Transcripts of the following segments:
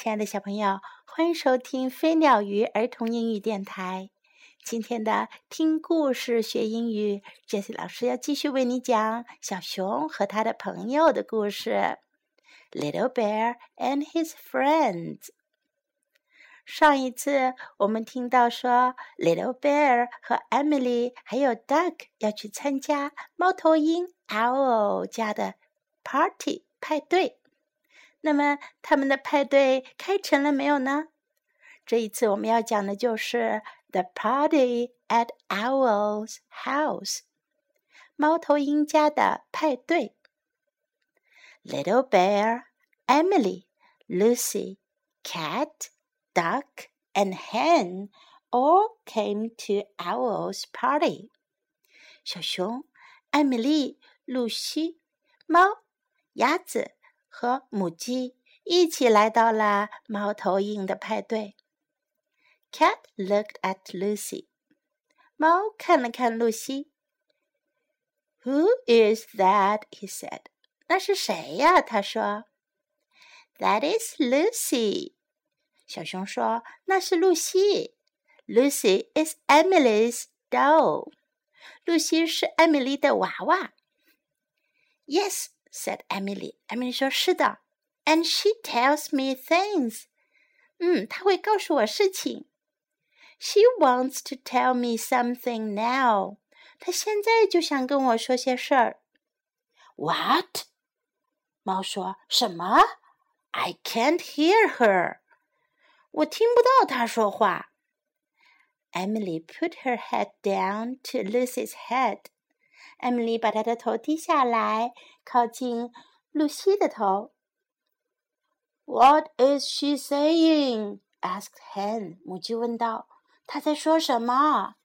亲爱的小朋友，欢迎收听飞鸟鱼儿童英语电台。今天的听故事学英语，Jessie 老师要继续为你讲小熊和他的朋友的故事。Little Bear and his friends。上一次我们听到说，Little Bear 和 Emily 还有 Duck 要去参加猫头鹰 Owl 家的 party 派对。那么他们的派对开成了没有呢？这一次我们要讲的就是 The Party at Owl's House，猫头鹰家的派对。Little Bear, Emily, Lucy, Cat, Duck, and Hen all came to Owl's party. 小熊、艾米丽、露西、猫、鸭子。和母鸡一起来到了猫头鹰的派对。Cat looked at Lucy，猫看了看露西。Who is that? He said. 那是谁呀？他说。That is Lucy。小熊说：“那是露西。Lucy is Emily's doll。露西是艾米丽的娃娃。”Yes。said Emily. Emily 说：“是的。” And she tells me things. 嗯，她会告诉我事情。She wants to tell me something now. 她现在就想跟我说些事儿。What? 猫说：“什么？I can't hear her. 我听不到她说话。” Emily put her head down to Lucy's head. 艾米丽把她的头低下来，靠近露西的头。“What is she saying?” asked Hen。母鸡问道：“她在说什么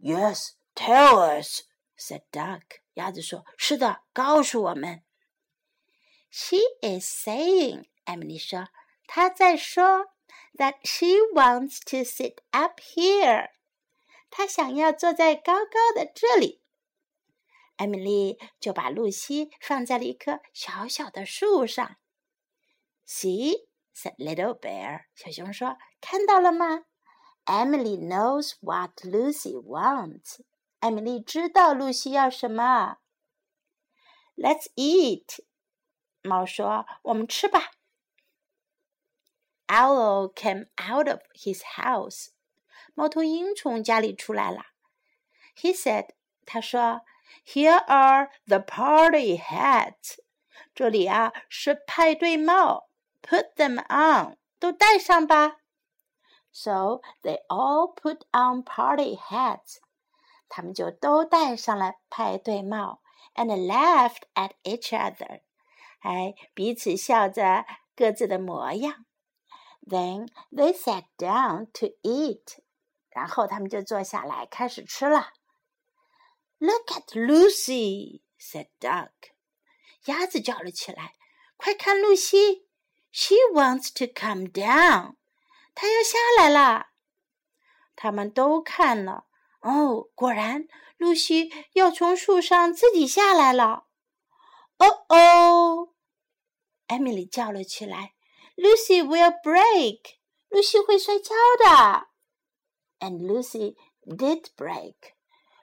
？”“Yes, tell us,” said Duck。鸭子说：“是的，告诉我们。”“She is saying,” 艾米丽说，“她在说 that she wants to sit up here。她想要坐在高高的这里。”艾米丽就把露西放在了一棵小小的树上。See, said Little Bear. 小熊说：“看到了吗？”Emily knows what Lucy wants. 艾米丽知道露西要什么。Let's eat. 猫说：“我们吃吧。” Owl came out of his house. 猫头鹰从家里出来了。He said. 他说。Here are the party hats. 这里啊是派对帽，Put them on，都戴上吧。So they all put on party hats. 他们就都戴上了派对帽，and laughed at each other，还彼此笑着各自的模样。Then they sat down to eat，然后他们就坐下来开始吃了。 Look at Lucy," said Duck. 鸭子叫了起来：“快看露西！She wants to come down. 她要下来了。”他们都看了。哦，果然，露西要从树上自己下来了。哦哦！Emily 叫了起来：“Lucy will break. 露西会摔跤的。” And Lucy did break.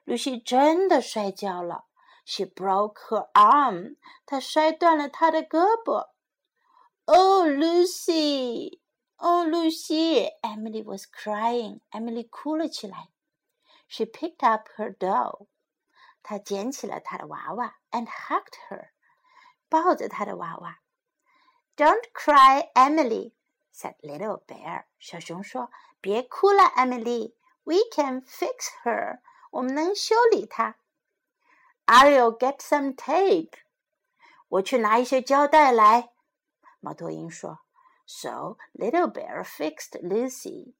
露西真的摔跤了，She broke her arm，她摔断了她的胳膊。Oh, Lucy! Oh, Lucy! Emily was crying. Emily 哭了起来。She picked up her doll，她捡起了她的娃娃，and hugged her，抱着她的娃娃。Don't cry, Emily, said Little Bear。小熊说：“别哭了，Emily. We can fix her.” 我们能修理它。I'll get some tape。我去拿一些胶带来。猫头鹰说。So Little Bear fixed Lucy。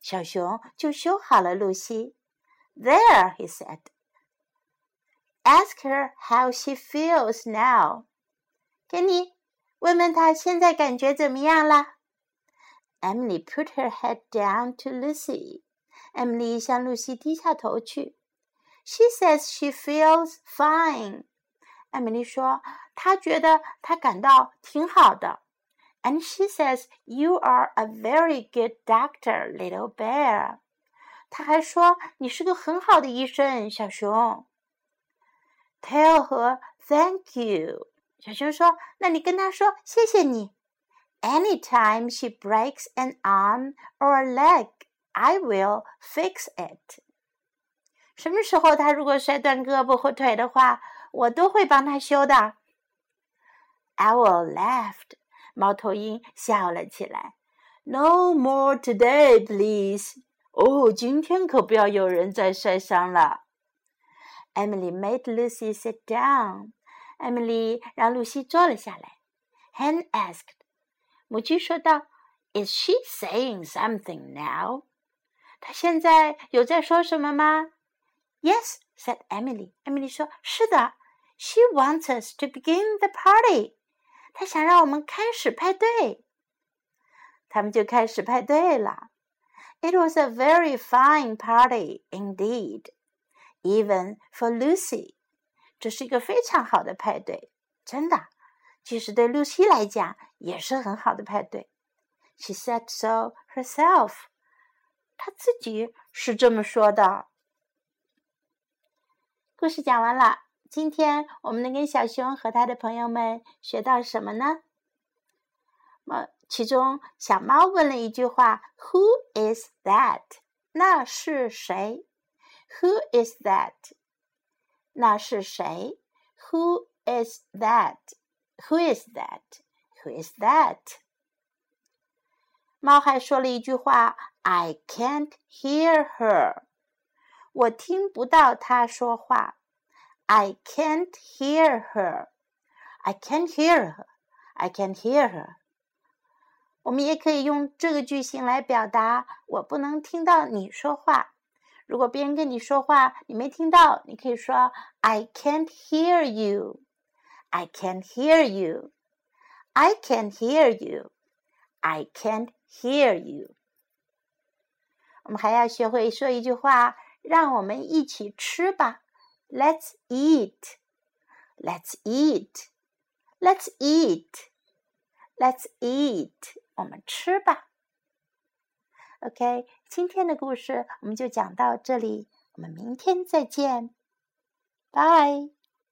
小熊就修好了露西。There, he said. Ask her how she feels now. 给你，问问她现在感觉怎么样了。Emily put her head down to Lucy. 艾米丽向露西低下头去。She says she feels fine。艾米丽说，她觉得她感到挺好的。 And she says you are a very good doctor, little bear. 她还说你是个很好的医生，小熊。Tell her thank you. 小熊说：“那你跟她说谢谢你。” Anytime she breaks an arm or a leg, I will fix it. 什么时候她如果摔断胳膊或腿的话，我都会帮她修的。Owl laughed. 猫头鹰笑了起来。No more today, please. 哦，今天可不要有人再摔伤了。Emily made Lucy sit down. Emily 让露西坐了下来。Hen asked. 母鸡说道：“Is she saying something now？” 她现在有在说什么吗？Yes, said Emily. Emily 说：“是的。She wants us to begin the party. 她想让我们开始派对。”他们就开始派对了。It was a very fine party indeed, even for Lucy. 这是一个非常好的派对，真的。即使对露西来讲也是很好的派对。She said so herself。 他自己是这么说的。故事讲完了，今天我们能跟小熊和他的朋友们学到什么呢？么，其中小猫问了一句话：“Who is that？” 那是谁？Who is that？那是谁？Who is that？who is that? Who is that? 猫还说了一句话：“I can't hear her。”我听不到她说话。I can't hear her. I can't hear her. I can't hear her. 我们也可以用这个句型来表达我不能听到你说话。如果别人跟你说话，你没听到，你可以说 I can't hear you。I can't hear you. I can't hear you. I can't hear you. 我们还要学会说一句话，让我们一起吃吧。Let's eat. Let's eat. Let's eat. Let's eat. 我们吃吧。OK，今天的故事我们就讲到这里，我们明天再见。Bye.